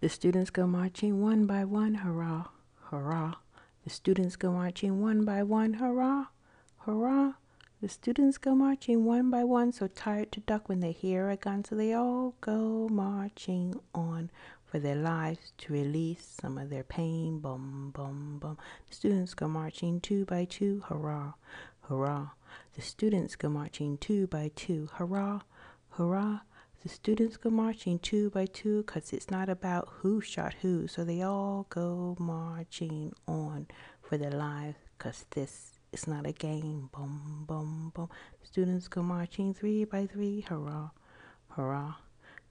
The students go marching one by one, hurrah, hurrah. The students go marching one by one, hurrah, hurrah. The students go marching one by one, so tired to duck when they hear a gun, so they all go marching on for their lives to release some of their pain. Bum, bum, bum. The students go marching two by two, hurrah, hurrah. The students go marching two by two, hurrah, hurrah. The students go marching two by two, 'cause it's not about who shot who, so they all go marching on for their lives, 'cause this is not a game. Boom, boom, boom. The students go marching three by three. Hurrah, hurrah.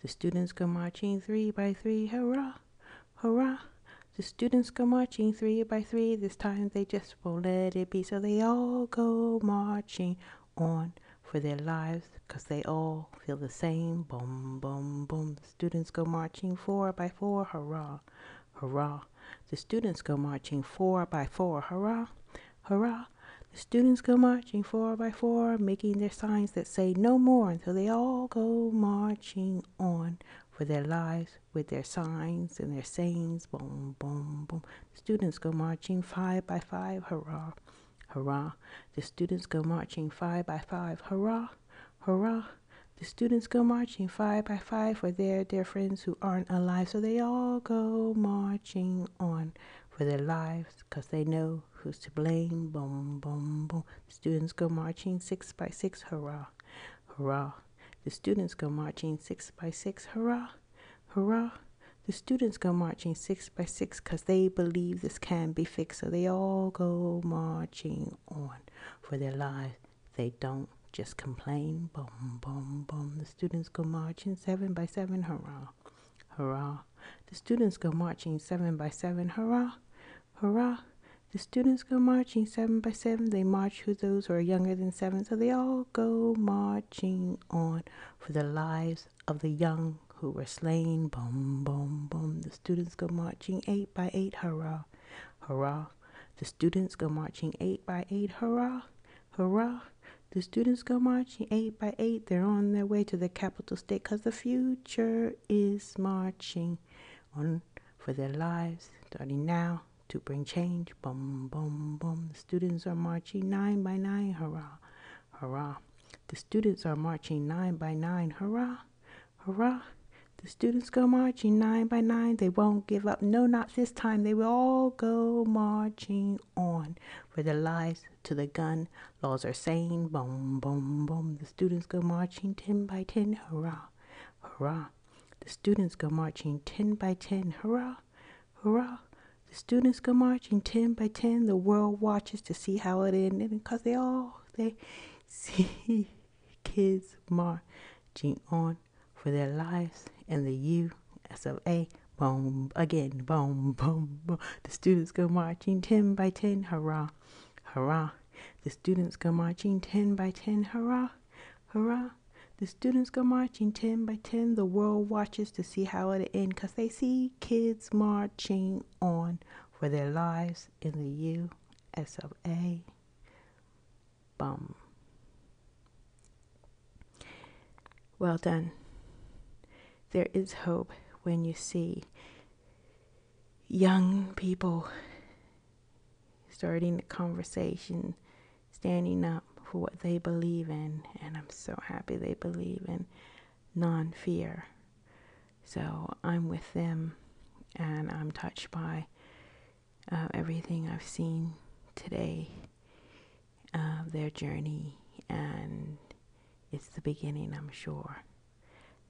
The students go marching three by three. Hurrah, hurrah. The students go marching three by three. This time they just won't let it be. So they all go marching on for their lives because they all feel the same. Boom, boom, boom. The students go marching four by four. Hurrah, hurrah. The students go marching four by four. Hurrah, hurrah. The students go marching four by four, making their signs that say no more until they all go marching on for their lives with their signs and their sayings. Boom, boom, boom. The students go marching five by five. Hurrah, hurrah. The students go marching five by five. Hurrah, hurrah. The students go marching five by five for their dear friends who aren't alive. So they all go marching on for their lives because they know who's to blame. Boom, boom, boom. The students go marching six by six. Hurrah, hurrah. The students go marching six by six. Hurrah, hurrah. The students go marching six by six because they believe this can be fixed. So they all go marching on for their lives. They don't just complain. Boom, boom, boom. The students go marching seven by seven. Hurrah, hurrah. The students go marching seven by seven. Hurrah, hurrah. The students go marching seven by seven. They march with those who are younger than seven. So they all go marching on for the lives of the young who were slain. Boom, boom. The students go marching eight by eight. Hurrah, hurrah. The students go marching eight by eight. Hurrah, hurrah. The students go marching eight by eight. They're on their way to the capital state because the future is marching on for their lives, starting now to bring change. Boom, boom, boom. The students are marching nine by nine. Hurrah, hurrah. The students are marching nine by nine. Hurrah, hurrah. The students go marching nine by nine. They won't give up. No, not this time. They will all go marching on for their lives to the gun. Laws are saying, boom, boom, boom. The students go marching ten by ten. Hurrah, hurrah. The students go marching ten by ten. Hurrah, hurrah. The students go marching ten by ten. The world watches to see how it ended because they all they see kids marching on for their lives and the U S of A. Boom again, boom, boom, boom. The students go marching ten by ten. Hurrah, hurrah. The students go marching ten by ten. Hurrah, hurrah. The students go marching 10 by 10. The world watches to see how it ends because they see kids marching on for their lives in the U.S. of A. Well done. There is hope when you see young people starting a conversation, standing up for what they believe in, and I'm so happy they believe in non fear. So I'm with them, and I'm touched by uh, everything I've seen today of their journey, and it's the beginning, I'm sure.